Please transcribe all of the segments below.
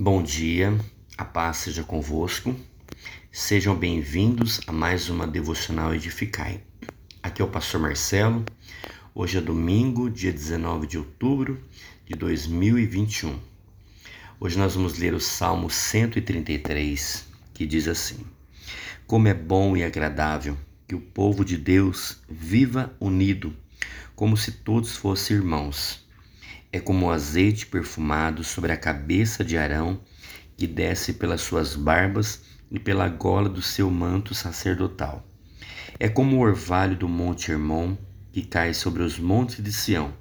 Bom dia, a paz seja convosco. Sejam bem-vindos a mais uma devocional Edificai. Aqui é o pastor Marcelo. Hoje é domingo, dia 19 de outubro de 2021. Hoje nós vamos ler o Salmo 133, que diz assim: Como é bom e agradável que o povo de Deus viva unido, como se todos fossem irmãos. É como o azeite perfumado sobre a cabeça de Arão, que desce pelas suas barbas e pela gola do seu manto sacerdotal. É como o orvalho do monte Hermon, que cai sobre os montes de Sião,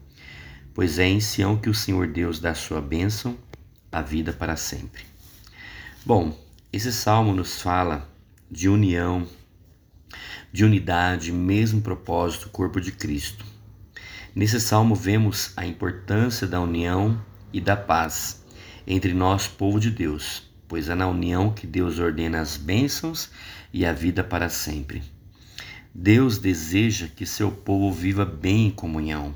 pois é em Sião que o Senhor Deus dá sua bênção, a vida para sempre. Bom, esse salmo nos fala de união, de unidade, mesmo propósito, corpo de Cristo. Nesse salmo vemos a importância da união e da paz entre nós, povo de Deus, pois é na união que Deus ordena as bênçãos e a vida para sempre. Deus deseja que seu povo viva bem em comunhão,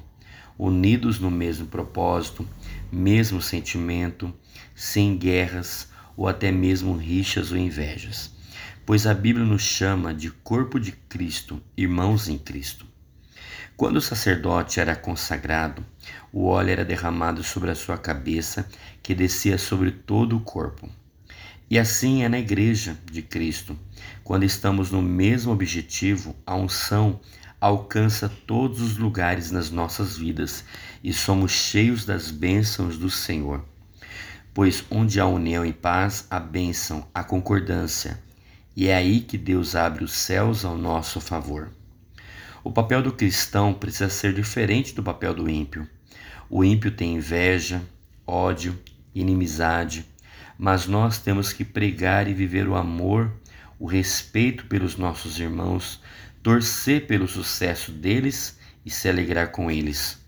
unidos no mesmo propósito, mesmo sentimento, sem guerras ou até mesmo rixas ou invejas, pois a Bíblia nos chama de corpo de Cristo, irmãos em Cristo. Quando o sacerdote era consagrado, o óleo era derramado sobre a sua cabeça, que descia sobre todo o corpo. E assim é na igreja de Cristo. Quando estamos no mesmo objetivo, a unção alcança todos os lugares nas nossas vidas e somos cheios das bênçãos do Senhor. Pois onde há união e paz, há bênção, há concordância. E é aí que Deus abre os céus ao nosso favor. O papel do cristão precisa ser diferente do papel do ímpio. O ímpio tem inveja, ódio, inimizade, mas nós temos que pregar e viver o amor, o respeito pelos nossos irmãos, torcer pelo sucesso deles e se alegrar com eles.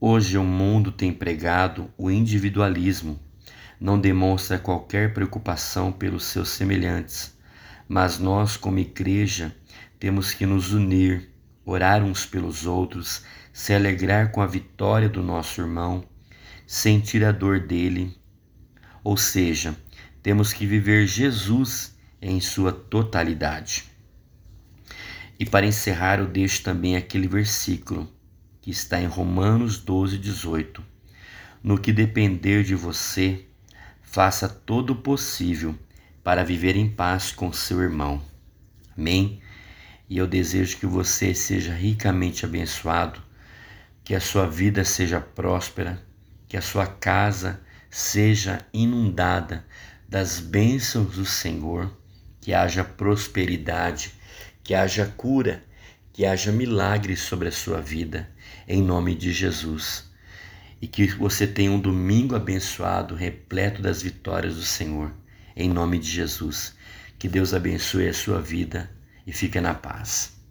Hoje o mundo tem pregado o individualismo, não demonstra qualquer preocupação pelos seus semelhantes, mas nós, como igreja, temos que nos unir orar uns pelos outros, se alegrar com a vitória do nosso irmão, sentir a dor dele. Ou seja, temos que viver Jesus em sua totalidade. E para encerrar, eu deixo também aquele versículo que está em Romanos 12, 18. No que depender de você, faça todo o possível para viver em paz com seu irmão. Amém? E eu desejo que você seja ricamente abençoado, que a sua vida seja próspera, que a sua casa seja inundada das bênçãos do Senhor, que haja prosperidade, que haja cura, que haja milagres sobre a sua vida, em nome de Jesus. E que você tenha um domingo abençoado, repleto das vitórias do Senhor, em nome de Jesus. Que Deus abençoe a sua vida e fica na paz.